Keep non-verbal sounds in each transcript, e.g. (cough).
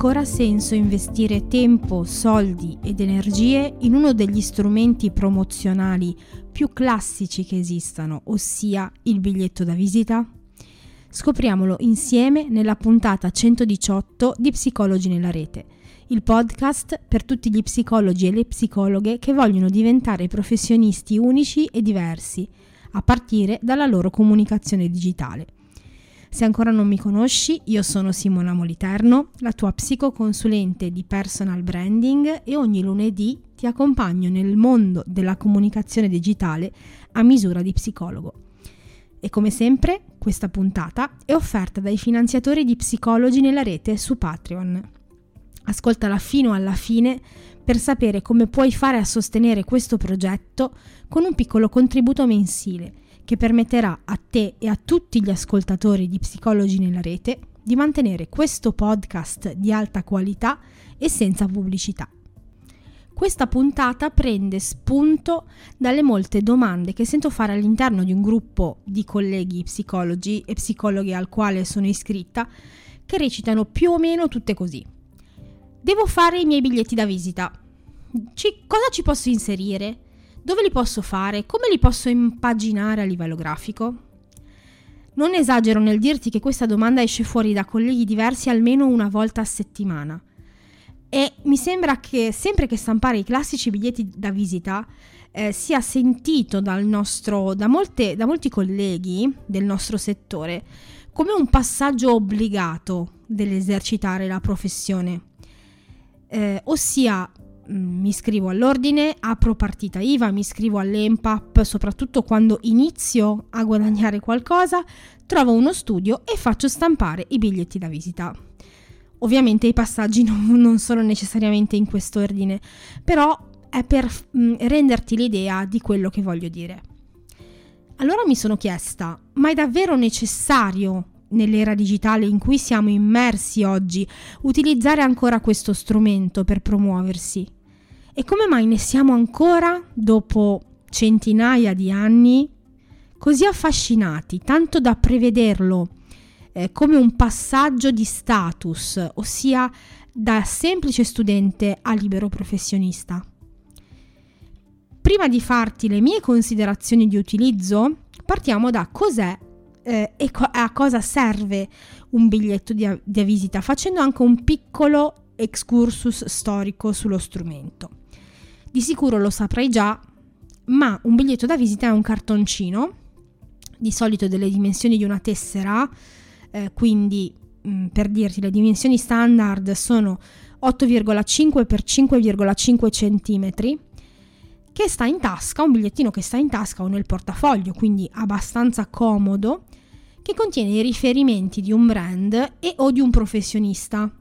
ancora senso investire tempo, soldi ed energie in uno degli strumenti promozionali più classici che esistano, ossia il biglietto da visita? Scopriamolo insieme nella puntata 118 di Psicologi nella rete, il podcast per tutti gli psicologi e le psicologhe che vogliono diventare professionisti unici e diversi, a partire dalla loro comunicazione digitale. Se ancora non mi conosci, io sono Simona Moliterno, la tua psicoconsulente di personal branding e ogni lunedì ti accompagno nel mondo della comunicazione digitale a misura di psicologo. E come sempre, questa puntata è offerta dai finanziatori di psicologi nella rete su Patreon. Ascoltala fino alla fine per sapere come puoi fare a sostenere questo progetto con un piccolo contributo mensile che permetterà a te e a tutti gli ascoltatori di Psicologi nella rete di mantenere questo podcast di alta qualità e senza pubblicità. Questa puntata prende spunto dalle molte domande che sento fare all'interno di un gruppo di colleghi psicologi e psicologhe al quale sono iscritta, che recitano più o meno tutte così. Devo fare i miei biglietti da visita. Ci, cosa ci posso inserire? Dove li posso fare? Come li posso impaginare a livello grafico? Non esagero nel dirti che questa domanda esce fuori da colleghi diversi almeno una volta a settimana. E mi sembra che sempre che stampare i classici biglietti da visita eh, sia sentito nostro, da, molte, da molti colleghi del nostro settore come un passaggio obbligato dell'esercitare la professione. Eh, ossia mi iscrivo all'ordine, apro partita IVA, mi iscrivo all'EMPAP, soprattutto quando inizio a guadagnare qualcosa, trovo uno studio e faccio stampare i biglietti da visita. Ovviamente i passaggi (laughs) non, non sono necessariamente in questo ordine, però è per mh, mm, renderti l'idea di quello che voglio dire. Allora mi sono chiesta, ma è davvero necessario nell'era digitale in cui siamo immersi oggi utilizzare ancora questo strumento per promuoversi? E come mai ne siamo ancora, dopo centinaia di anni, così affascinati, tanto da prevederlo eh, come un passaggio di status, ossia da semplice studente a libero professionista? Prima di farti le mie considerazioni di utilizzo, partiamo da cos'è eh, e co- a cosa serve un biglietto di, a- di visita, facendo anche un piccolo excursus storico sullo strumento. Di sicuro lo saprai già, ma un biglietto da visita è un cartoncino, di solito delle dimensioni di una tessera, eh, quindi mh, mm, per dirti le dimensioni standard sono 8,5 x 5,5 cm, che sta in tasca, un bigliettino che sta in tasca o nel portafoglio, quindi abbastanza comodo, che contiene i riferimenti di un brand e o di un professionista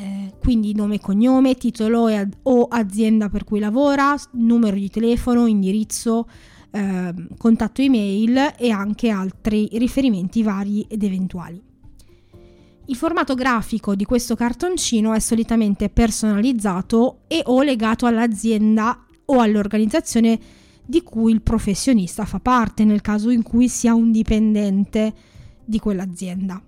eh, quindi nome e cognome, titolo e, o azienda per cui lavora, numero di telefono, indirizzo, eh, contatto email e anche altri riferimenti vari ed eventuali. Il formato grafico di questo cartoncino è solitamente personalizzato e o legato all'azienda o all'organizzazione di cui il professionista fa parte nel caso in cui sia un dipendente di quell'azienda.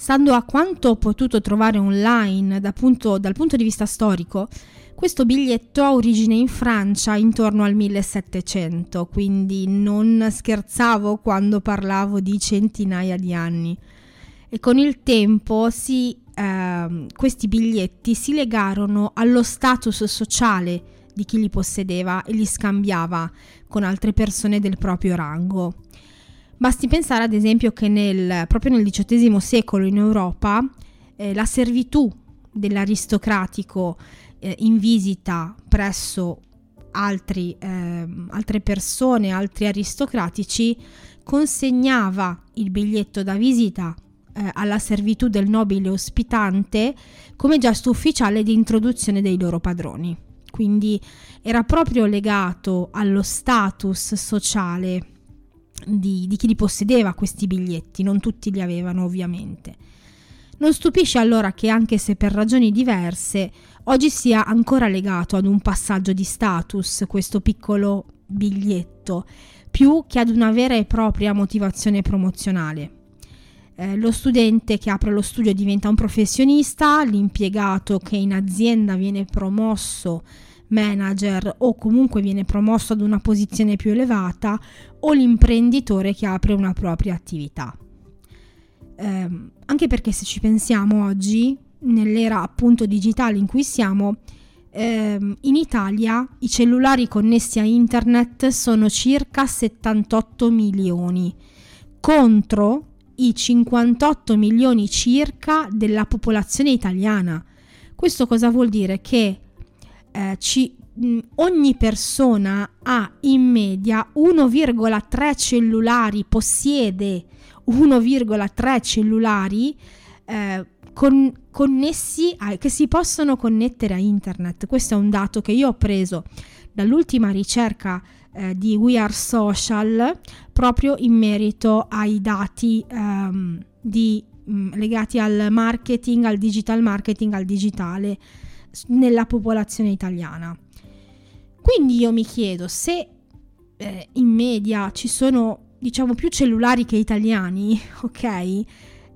Stando a quanto ho potuto trovare online da punto, dal punto di vista storico, questo biglietto ha origine in Francia intorno al 1700, quindi non scherzavo quando parlavo di centinaia di anni. E con il tempo si, eh, questi biglietti si legarono allo status sociale di chi li possedeva e li scambiava con altre persone del proprio rango. Basti pensare ad esempio che nel, proprio nel XVIII secolo in Europa eh, la servitù dell'aristocratico eh, in visita presso altri, eh, altre persone, altri aristocratici, consegnava il biglietto da visita eh, alla servitù del nobile ospitante come gesto ufficiale di introduzione dei loro padroni. Quindi era proprio legato allo status sociale di, di chi li possedeva questi biglietti, non tutti li avevano ovviamente. Non stupisce allora che anche se per ragioni diverse oggi sia ancora legato ad un passaggio di status questo piccolo biglietto, più che ad una vera e propria motivazione promozionale. Eh, lo studente che apre lo studio diventa un professionista, l'impiegato che in azienda viene promosso manager o comunque viene promosso ad una posizione più elevata o l'imprenditore che apre una propria attività. Eh, anche perché se ci pensiamo oggi, nell'era appunto digitale in cui siamo, ehm, in Italia i cellulari connessi a internet sono circa 78 milioni contro i 58 milioni circa della popolazione italiana. Questo cosa vuol dire? Che eh, ci, mh, ogni persona ha in media 1,3 cellulari, possiede 1,3 cellulari eh, con, connessi a, che si possono connettere a internet. Questo è un dato che io ho preso dall'ultima ricerca eh, di We Are Social proprio in merito ai dati um, di, mh, legati al marketing, al digital marketing, al digitale nella popolazione italiana. Quindi io mi chiedo se eh, in media ci sono diciamo più cellulari che italiani, (laughs) ok?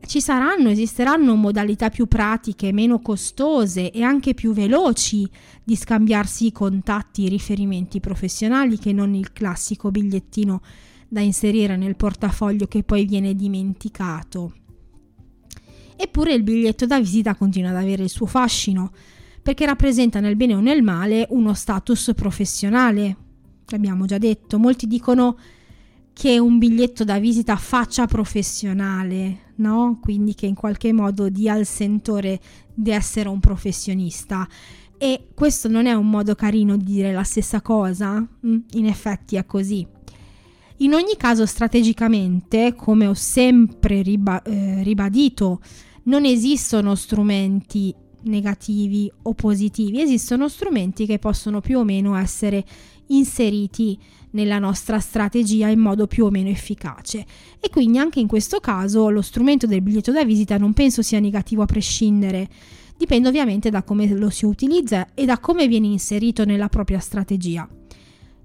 Ci saranno, esisteranno modalità più pratiche, meno costose e anche più veloci di scambiarsi i contatti, i riferimenti professionali che non il classico bigliettino da inserire nel portafoglio che poi viene dimenticato. Eppure il biglietto da visita continua ad avere il suo fascino, perché rappresenta nel bene o nel male uno status professionale. L'abbiamo già detto, molti dicono che un biglietto da visita faccia professionale, no? Quindi che in qualche modo dia il sentore di essere un professionista. E questo non è un modo carino di dire la stessa cosa? Mm, in effetti è così. In ogni caso, strategicamente, come ho sempre riba- eh, ribadito, non esistono strumenti negativi o positivi, esistono strumenti che possono più o meno essere inseriti nella nostra strategia in modo più o meno efficace. E quindi anche in questo caso lo strumento del biglietto da visita non penso sia negativo a prescindere. Dipende ovviamente da come lo si utilizza e da come viene inserito nella propria strategia.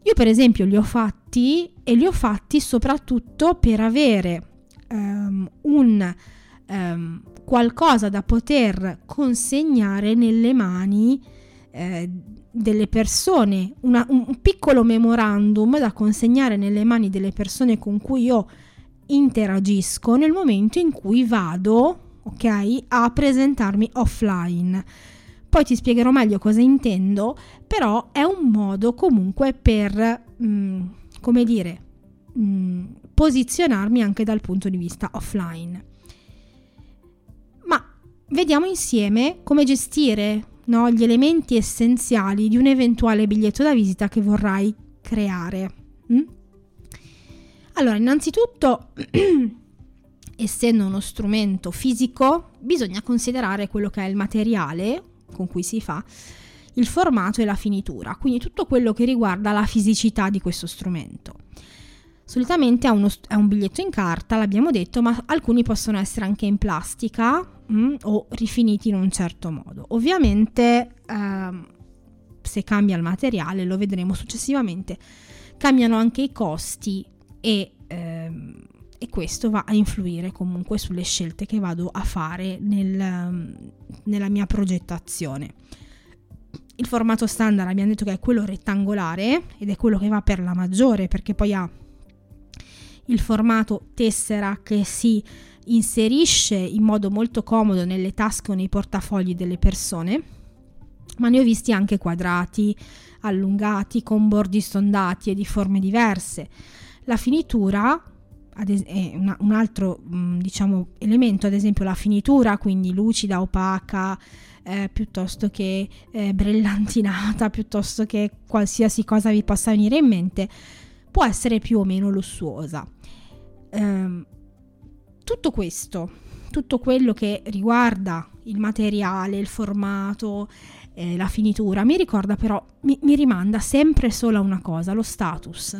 Io per esempio li ho fatti e li ho fatti soprattutto per avere um, un um, qualcosa da poter consegnare nelle mani eh, delle persone, una, un piccolo memorandum da consegnare nelle mani delle persone con cui io interagisco nel momento in cui vado, ok, a presentarmi offline. Poi ti spiegherò meglio cosa intendo, però è un modo comunque per, mh, mm, come dire, mh, mm, posizionarmi anche dal punto di vista offline vediamo insieme come gestire no, gli elementi essenziali di un eventuale biglietto da visita che vorrai creare. Mm? Allora, innanzitutto, (clears throat) essendo uno strumento fisico, bisogna considerare quello che è il materiale con cui si fa, il formato e la finitura, quindi tutto quello che riguarda la fisicità di questo strumento. Solitamente è, uno, è un biglietto in carta, l'abbiamo detto, ma alcuni possono essere anche in plastica mm, o rifiniti in un certo modo. Ovviamente ehm, se cambia il materiale, lo vedremo successivamente, cambiano anche i costi e, ehm, e questo va a influire comunque sulle scelte che vado a fare nel, nella mia progettazione. Il formato standard abbiamo detto che è quello rettangolare ed è quello che va per la maggiore perché poi ha il formato tessera che si inserisce in modo molto comodo nelle tasche o nei portafogli delle persone, ma ne ho visti anche quadrati, allungati, con bordi stondati e di forme diverse. La finitura è un altro mm, diciamo, elemento, ad esempio la finitura, quindi lucida, opaca, eh, piuttosto che eh, brillantinata, (laughs) piuttosto che qualsiasi cosa vi possa venire in mente, può essere più o meno lussuosa. Eh, tutto questo, tutto quello che riguarda il materiale, il formato, eh, la finitura, mi ricorda però, mi, mi, rimanda sempre solo a una cosa, lo status.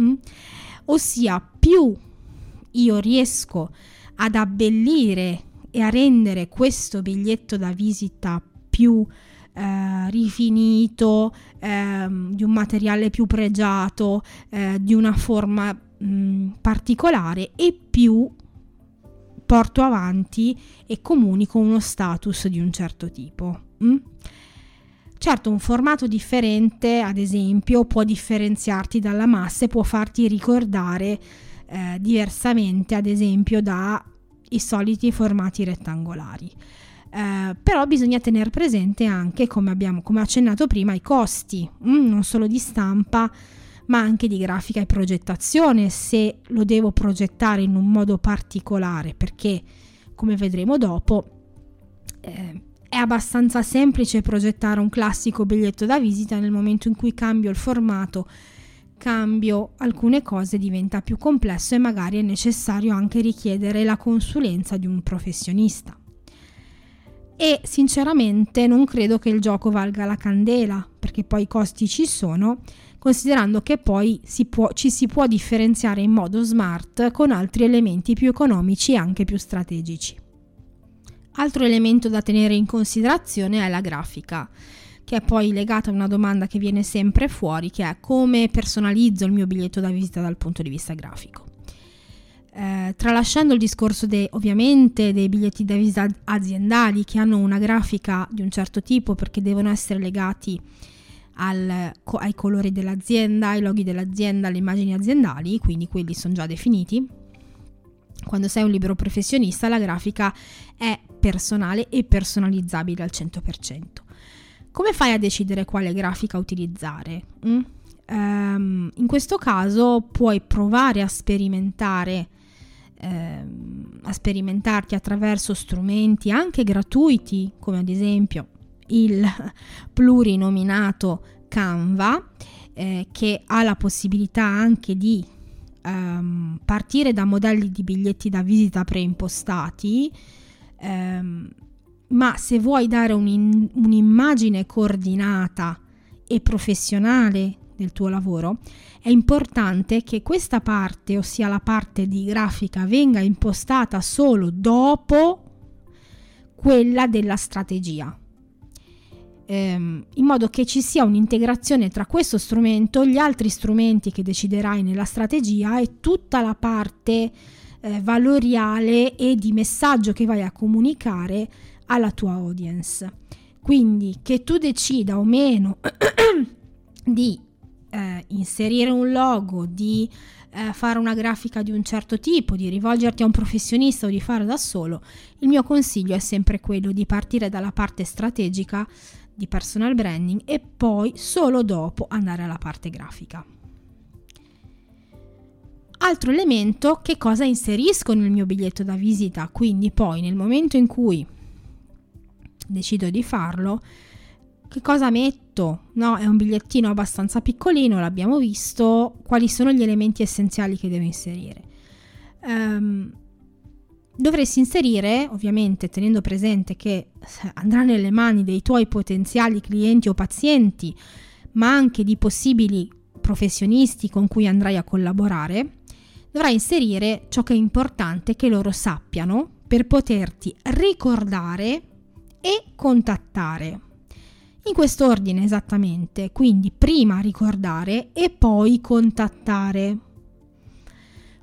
Mm? Ossia, più io riesco ad abbellire e a rendere questo biglietto da visita più eh, rifinito, eh, di un materiale più pregiato, eh, di una forma mh, mm, particolare e più porto avanti e comunico uno status di un certo tipo. Mm? Certo, un formato differente, ad esempio, può differenziarti dalla massa e può farti ricordare eh, diversamente, ad esempio, dai soliti formati rettangolari. Eh, però bisogna tenere presente anche, come abbiamo come accennato prima, i costi, mm, non solo di stampa, ma anche di grafica e progettazione, se lo devo progettare in un modo particolare, perché come vedremo dopo eh, è abbastanza semplice progettare un classico biglietto da visita nel momento in cui cambio il formato cambio alcune cose diventa più complesso e magari è necessario anche richiedere la consulenza di un professionista. E sinceramente non credo che il gioco valga la candela, perché poi i costi ci sono, considerando che poi si può, ci si può differenziare in modo smart con altri elementi più economici e anche più strategici. Altro elemento da tenere in considerazione è la grafica, che è poi legata a una domanda che viene sempre fuori, che è come personalizzo il mio biglietto da visita dal punto di vista grafico. Eh, tralasciando il discorso de, ovviamente dei biglietti da visita aziendali che hanno una grafica di un certo tipo perché devono essere legati al, ai colori dell'azienda, ai loghi dell'azienda, alle immagini aziendali, quindi quelli sono già definiti. Quando sei un libero professionista la grafica è personale e personalizzabile al 100%. Come fai a decidere quale grafica utilizzare? Mm? Um, in questo caso puoi provare a sperimentare eh, a sperimentarti attraverso strumenti anche gratuiti, come ad esempio il plurinominato Canva, eh, che ha la possibilità anche di ehm, partire da modelli di biglietti da visita preimpostati, ehm, ma se vuoi dare un un'immagine coordinata e professionale del tuo lavoro, è importante che questa parte, ossia la parte di grafica, venga impostata solo dopo quella della strategia. Ehm, in modo che ci sia un'integrazione tra questo strumento, gli altri strumenti che deciderai nella strategia e tutta la parte eh, valoriale e di messaggio che vai a comunicare alla tua audience. Quindi che tu decida o meno (clears throat) di eh, inserire un logo, di eh, fare una grafica di un certo tipo, di rivolgerti a un professionista o di fare da solo, il mio consiglio è sempre quello di partire dalla parte strategica di personal branding e poi solo dopo andare alla parte grafica. Altro elemento, che cosa inserisco nel mio biglietto da visita, quindi poi nel momento in cui decido di farlo, che cosa metto? No, è un bigliettino abbastanza piccolino, l'abbiamo visto. Quali sono gli elementi essenziali che devo inserire? Um, dovresti inserire, ovviamente tenendo presente che andrà nelle mani dei tuoi potenziali clienti o pazienti, ma anche di possibili professionisti con cui andrai a collaborare, dovrai inserire ciò che è importante che loro sappiano per poterti ricordare e contattare. In questo ordine esattamente, quindi prima ricordare e poi contattare.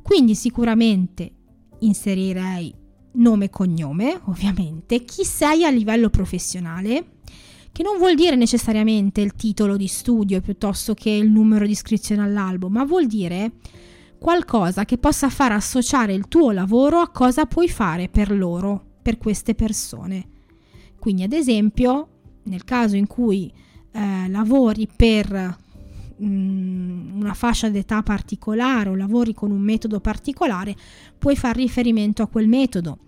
Quindi sicuramente inserirei nome e cognome, ovviamente, chi sei a livello professionale, che non vuol dire necessariamente il titolo di studio piuttosto che il numero di iscrizione all'albo, ma vuol dire qualcosa che possa far associare il tuo lavoro a cosa puoi fare per loro, per queste persone. Quindi, ad esempio, nel caso in cui eh, lavori per una fascia d'età particolare o lavori con un metodo particolare, puoi fare riferimento a quel metodo.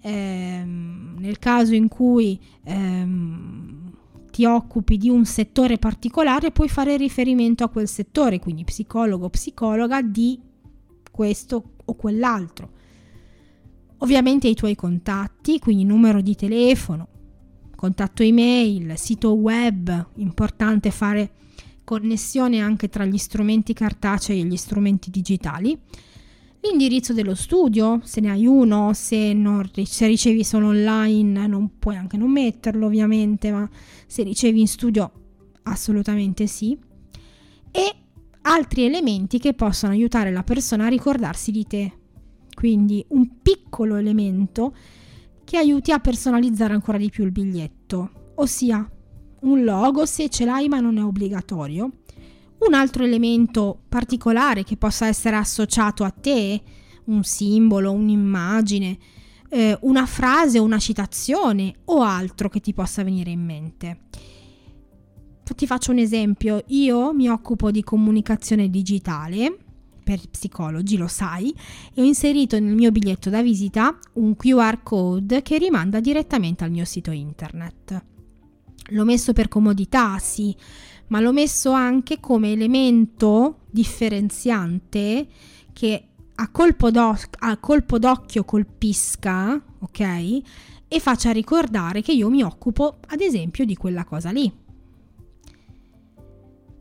Eh, nel caso in cui ehm, ti occupi di un settore particolare, puoi fare riferimento a quel settore, quindi psicologo psicologa di questo o quell'altro. Ovviamente i tuoi contatti, quindi numero di telefono, contatto email, sito web, importante fare connessione anche tra gli strumenti cartacei e gli strumenti digitali. L'indirizzo dello studio, se ne hai uno, se, non, se ricevi solo online non puoi anche non metterlo ovviamente, ma se ricevi in studio assolutamente sì. E altri elementi che possono aiutare la persona a ricordarsi di te, quindi un piccolo elemento che aiuti a personalizzare ancora di più il biglietto, ossia un logo se ce l'hai ma non è obbligatorio. Un altro elemento particolare che possa essere associato a te, un simbolo, un'immagine, eh, una frase, una citazione o altro che ti possa venire in mente. Ti faccio un esempio, io mi occupo di comunicazione digitale per psicologi, lo sai, e ho inserito nel mio biglietto da visita un QR code che rimanda direttamente al mio sito internet. L'ho messo per comodità, sì, ma l'ho messo anche come elemento differenziante che a colpo, a colpo d'occhio colpisca, ok? E faccia ricordare che io mi occupo, ad esempio, di quella cosa lì.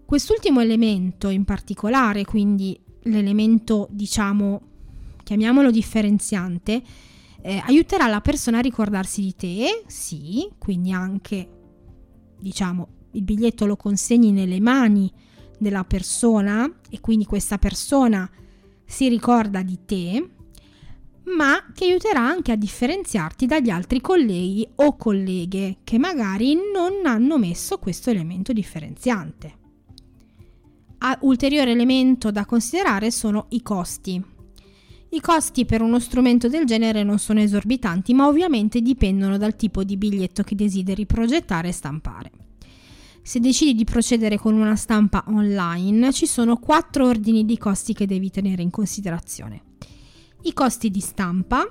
Quest'ultimo elemento in particolare, quindi l'elemento, diciamo, chiamiamolo differenziante, eh, aiuterà la persona a ricordarsi di te, sì, quindi anche, diciamo, il biglietto lo consegni nelle mani della persona e quindi questa persona si ricorda di te, ma che aiuterà anche a differenziarti dagli altri colleghi o colleghe che magari non hanno messo questo elemento differenziante. Ulteriore elemento da considerare sono i costi. I costi per uno strumento del genere non sono esorbitanti, ma ovviamente dipendono dal tipo di biglietto che desideri progettare e stampare. Se decidi di procedere con una stampa online, ci sono quattro ordini di costi che devi tenere in considerazione. I costi di stampa,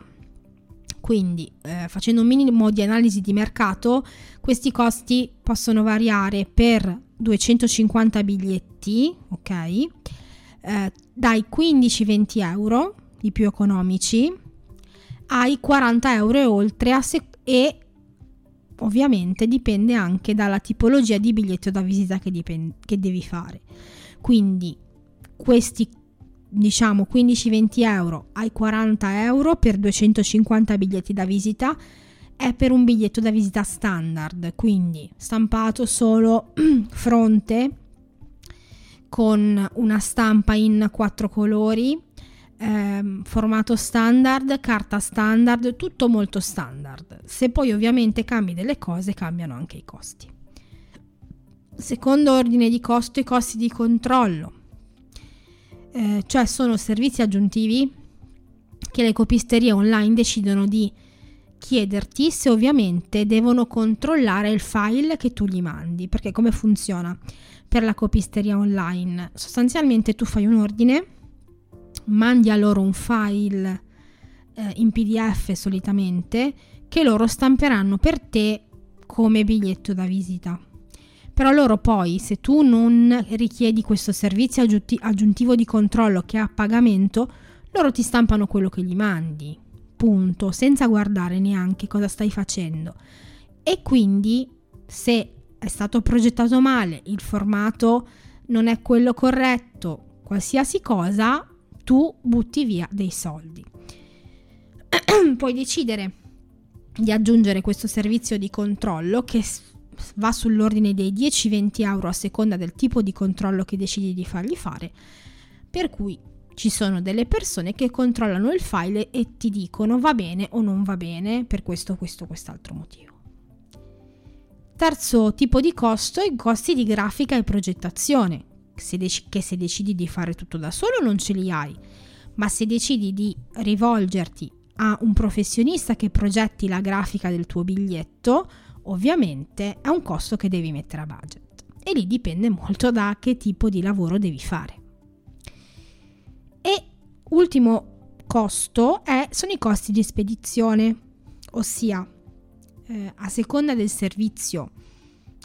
quindi eh, facendo un minimo di analisi di mercato, questi costi possono variare per 250 biglietti, ok? Eh, dai 15-20 euro, i più economici, ai 40 euro e oltre se- e ovviamente dipende anche dalla tipologia di biglietto da visita che, dipende, che devi fare. Quindi questi diciamo 15-20 euro ai 40 euro per 250 biglietti da visita è per un biglietto da visita standard, quindi stampato solo (clears throat) fronte con una stampa in quattro colori, eh, formato standard, carta standard, tutto molto standard. Se poi ovviamente cambi delle cose, cambiano anche i costi. Secondo ordine di costo, i costi di controllo, eh, cioè sono servizi aggiuntivi che le copisterie online decidono di chiederti se ovviamente devono controllare il file che tu gli mandi, perché come funziona per la copisteria online? Sostanzialmente tu fai un ordine, mandi a loro un file eh, in PDF solitamente che loro stamperanno per te come biglietto da visita. Però loro poi, se tu non richiedi questo servizio aggiuntivo di controllo che è a pagamento, loro ti stampano quello che gli mandi punto, senza guardare neanche cosa stai facendo. E quindi se è stato progettato male, il formato non è quello corretto, qualsiasi cosa, tu butti via dei soldi. (clears throat) Puoi decidere di aggiungere questo servizio di controllo che va sull'ordine dei 10-20 euro a seconda del tipo di controllo che decidi di fargli fare, per cui ci sono delle persone che controllano il file e ti dicono va bene o non va bene per questo, questo, quest'altro motivo. Terzo tipo di costo i costi di grafica e progettazione, se dec- che se decidi di fare tutto da solo non ce li hai, ma se decidi di rivolgerti a un professionista che progetti la grafica del tuo biglietto, ovviamente è un costo che devi mettere a budget. E lì dipende molto da che tipo di lavoro devi fare. E ultimo costo è, sono i costi di spedizione, ossia eh, a seconda del servizio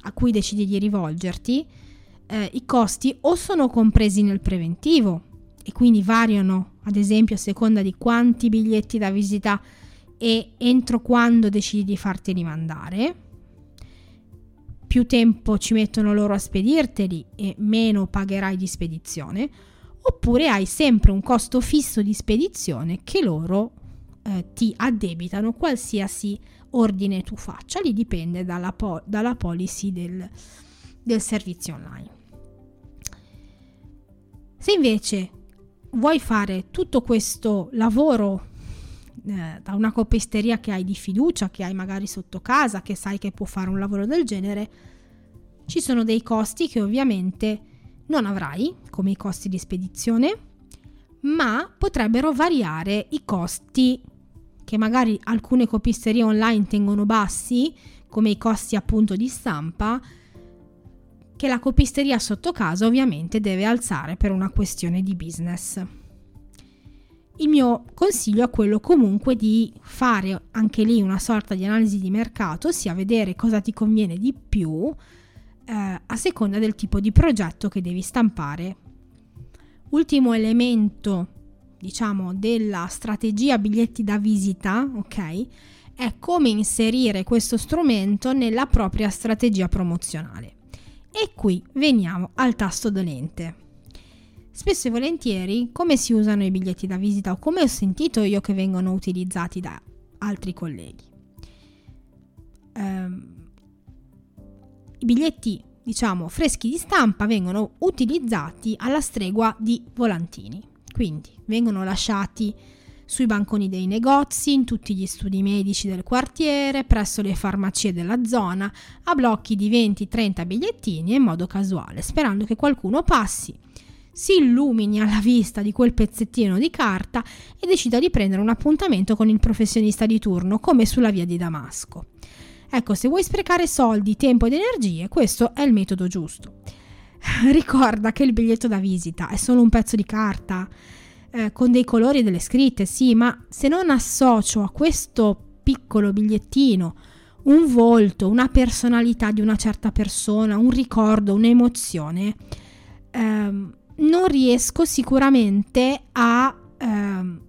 a cui decidi di rivolgerti, eh, i costi o sono compresi nel preventivo e quindi variano, ad esempio, a seconda di quanti biglietti da visita e entro quando decidi di farti rimandare. Più tempo ci mettono loro a spedirteli e meno pagherai di spedizione oppure hai sempre un costo fisso di spedizione che loro eh, ti addebitano qualsiasi ordine tu faccia, lì dipende dalla, po- dalla policy del, del servizio online. Se invece vuoi fare tutto questo lavoro eh, da una copisteria che hai di fiducia, che hai magari sotto casa, che sai che può fare un lavoro del genere, ci sono dei costi che ovviamente non avrai, come i costi di spedizione, ma potrebbero variare i costi che magari alcune copisterie online tengono bassi, come i costi appunto di stampa, che la copisteria sotto casa ovviamente deve alzare per una questione di business. Il mio consiglio è quello comunque di fare anche lì una sorta di analisi di mercato, ossia vedere cosa ti conviene di più eh, a seconda del tipo di progetto che devi stampare. Ultimo elemento, diciamo, della strategia biglietti da visita, ok? È come inserire questo strumento nella propria strategia promozionale. E qui veniamo al tasto dolente. Spesso e volentieri come si usano i biglietti da visita o come ho sentito io che vengono utilizzati da altri colleghi. Um, I biglietti, diciamo, freschi di stampa vengono utilizzati alla stregua di volantini, quindi vengono lasciati sui banconi dei negozi, in tutti gli studi medici del quartiere, presso le farmacie della zona, a blocchi di 20-30 bigliettini in modo casuale, sperando che qualcuno passi, si illumini alla vista di quel pezzettino di carta e decida di prendere un appuntamento con il professionista di turno, come sulla via di Damasco. Ecco, se vuoi sprecare soldi, tempo ed energie, questo è il metodo giusto. (laughs) Ricorda che il biglietto da visita è solo un pezzo di carta eh, con dei colori e delle scritte, sì, ma se non associo a questo piccolo bigliettino un volto, una personalità di una certa persona, un ricordo, un'emozione, ehm, non riesco sicuramente a ehm,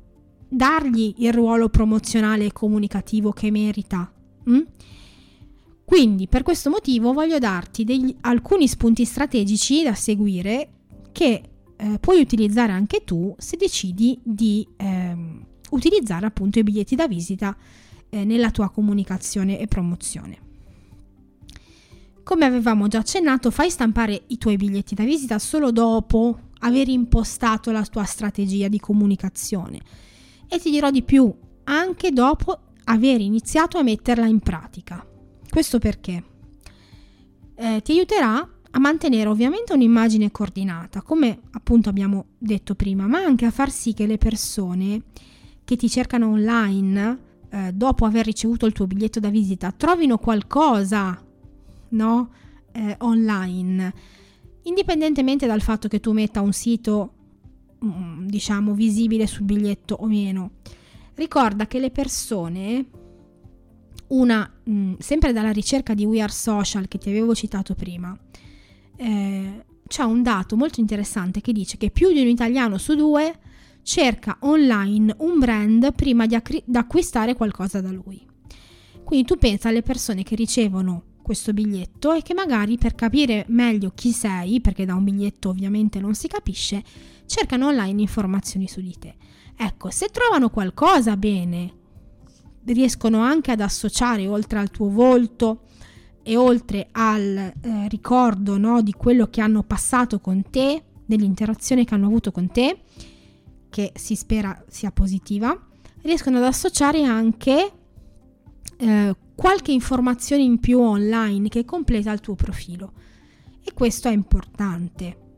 dargli il ruolo promozionale e comunicativo che merita. Mm? Quindi per questo motivo voglio darti degli, alcuni spunti strategici da seguire che eh, puoi utilizzare anche tu se decidi di eh, utilizzare appunto i biglietti da visita eh, nella tua comunicazione e promozione. Come avevamo già accennato, fai stampare i tuoi biglietti da visita solo dopo aver impostato la tua strategia di comunicazione e ti dirò di più, anche dopo aver iniziato a metterla in pratica. Questo perché eh, ti aiuterà a mantenere ovviamente un'immagine coordinata, come appunto abbiamo detto prima, ma anche a far sì che le persone che ti cercano online eh, dopo aver ricevuto il tuo biglietto da visita trovino qualcosa, no? Eh, online, indipendentemente dal fatto che tu metta un sito, mm, diciamo, visibile sul biglietto o meno. Ricorda che le persone una, mh, mm, sempre dalla ricerca di We Are Social che ti avevo citato prima, eh, c'è un dato molto interessante che dice che più di un italiano su due cerca online un brand prima di, accri- di acquistare qualcosa da lui. Quindi tu pensa alle persone che ricevono questo biglietto e che magari per capire meglio chi sei, perché da un biglietto ovviamente non si capisce, cercano online informazioni su di te. Ecco, se trovano qualcosa bene, riescono anche ad associare oltre al tuo volto e oltre al eh, ricordo no, di quello che hanno passato con te, dell'interazione che hanno avuto con te, che si spera sia positiva, riescono ad associare anche eh, qualche informazione in più online che completa il tuo profilo. E questo è importante.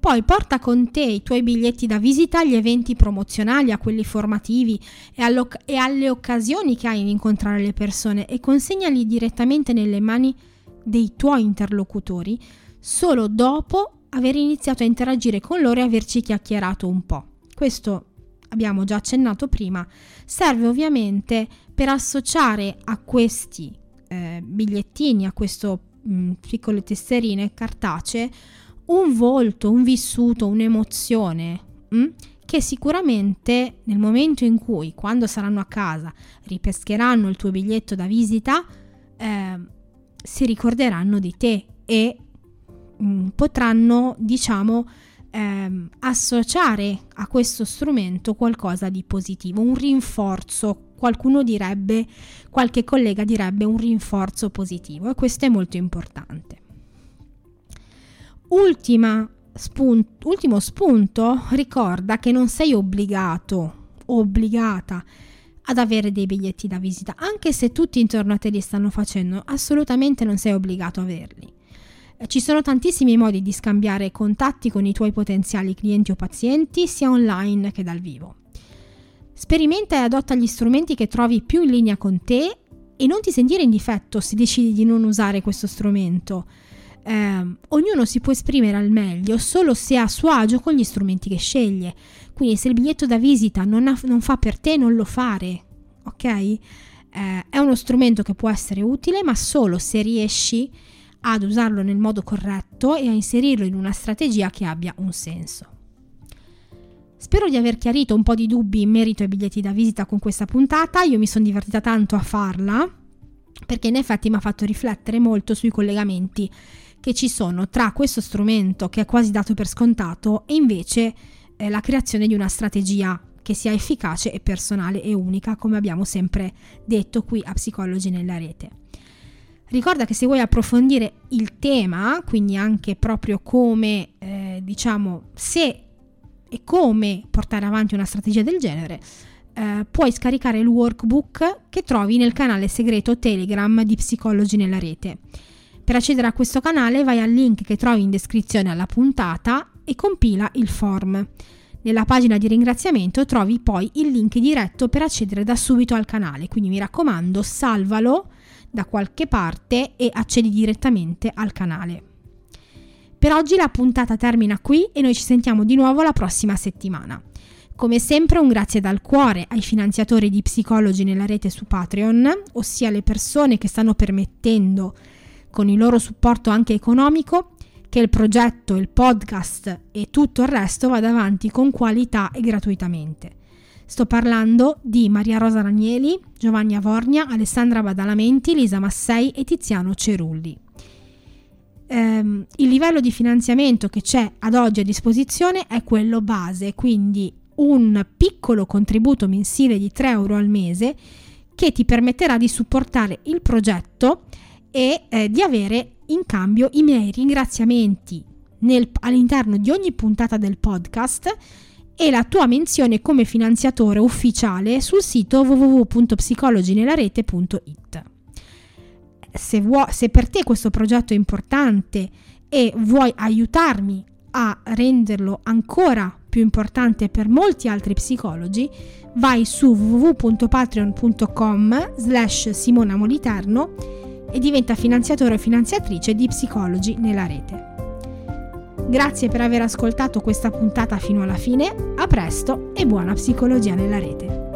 Poi porta con te i tuoi biglietti da visita agli eventi promozionali, a quelli formativi e, e alle occasioni che hai di incontrare le persone e consegnali direttamente nelle mani dei tuoi interlocutori solo dopo aver iniziato a interagire con loro e averci chiacchierato un po'. Questo abbiamo già accennato prima, serve ovviamente per associare a questi eh, bigliettini, a questo mh, mm, piccole tesserine cartacee, un volto, un vissuto, un'emozione mh, mm, che sicuramente nel momento in cui, quando saranno a casa, ripescheranno il tuo biglietto da visita, eh, si ricorderanno di te e mh, mm, potranno, diciamo, ehm, associare a questo strumento qualcosa di positivo, un rinforzo. Qualcuno direbbe, qualche collega direbbe un rinforzo positivo e questo è molto importante. Spunto, ultimo spunto, ricorda che non sei obbligato, obbligata ad avere dei biglietti da visita, anche se tutti intorno a te li stanno facendo, assolutamente non sei obbligato a averli. Eh, ci sono tantissimi modi di scambiare contatti con i tuoi potenziali clienti o pazienti, sia online che dal vivo. Sperimenta e adotta gli strumenti che trovi più in linea con te e non ti sentire in difetto se decidi di non usare questo strumento. Eh, ognuno si può esprimere al meglio solo se ha a suo agio con gli strumenti che sceglie. Quindi se il biglietto da visita non, ha, non fa per te, non lo fare, ok? Eh, è uno strumento che può essere utile, ma solo se riesci ad usarlo nel modo corretto e a inserirlo in una strategia che abbia un senso. Spero di aver chiarito un po' di dubbi in merito ai biglietti da visita con questa puntata, io mi sono divertita tanto a farla perché in effetti mi ha fatto riflettere molto sui collegamenti che ci sono tra questo strumento che è quasi dato per scontato e invece eh, la creazione di una strategia che sia efficace e personale e unica, come abbiamo sempre detto qui a Psicologi nella rete. Ricorda che se vuoi approfondire il tema, quindi anche proprio come, eh, diciamo, se e come portare avanti una strategia del genere, eh, puoi scaricare il workbook che trovi nel canale segreto Telegram di Psicologi nella rete. Per accedere a questo canale vai al link che trovi in descrizione alla puntata e compila il form. Nella pagina di ringraziamento trovi poi il link diretto per accedere da subito al canale, quindi mi raccomando salvalo da qualche parte e accedi direttamente al canale. Per oggi la puntata termina qui e noi ci sentiamo di nuovo la prossima settimana. Come sempre un grazie dal cuore ai finanziatori di psicologi nella rete su Patreon, ossia le persone che stanno permettendo, con il loro supporto anche economico, che il progetto, il podcast e tutto il resto vada avanti con qualità e gratuitamente. Sto parlando di Maria Rosa Ranieli, Giovanni Avornia, Alessandra Badalamenti, Lisa Massei e Tiziano Cerulli ehm, il livello di finanziamento che c'è ad oggi a disposizione è quello base, quindi un piccolo contributo mensile di 3 euro al mese che ti permetterà di supportare il progetto e eh, di avere in cambio i miei ringraziamenti nel, all'interno di ogni puntata del podcast e la tua menzione come finanziatore ufficiale sul sito www.psicologinelarete.it se, vuoi, se per te questo progetto è importante e vuoi aiutarmi a renderlo ancora più importante per molti altri psicologi, vai su www.patreon.com slash Simona Moliterno e diventa finanziatore o finanziatrice di Psicologi nella rete. Grazie per aver ascoltato questa puntata fino alla fine, a presto e buona psicologia nella rete.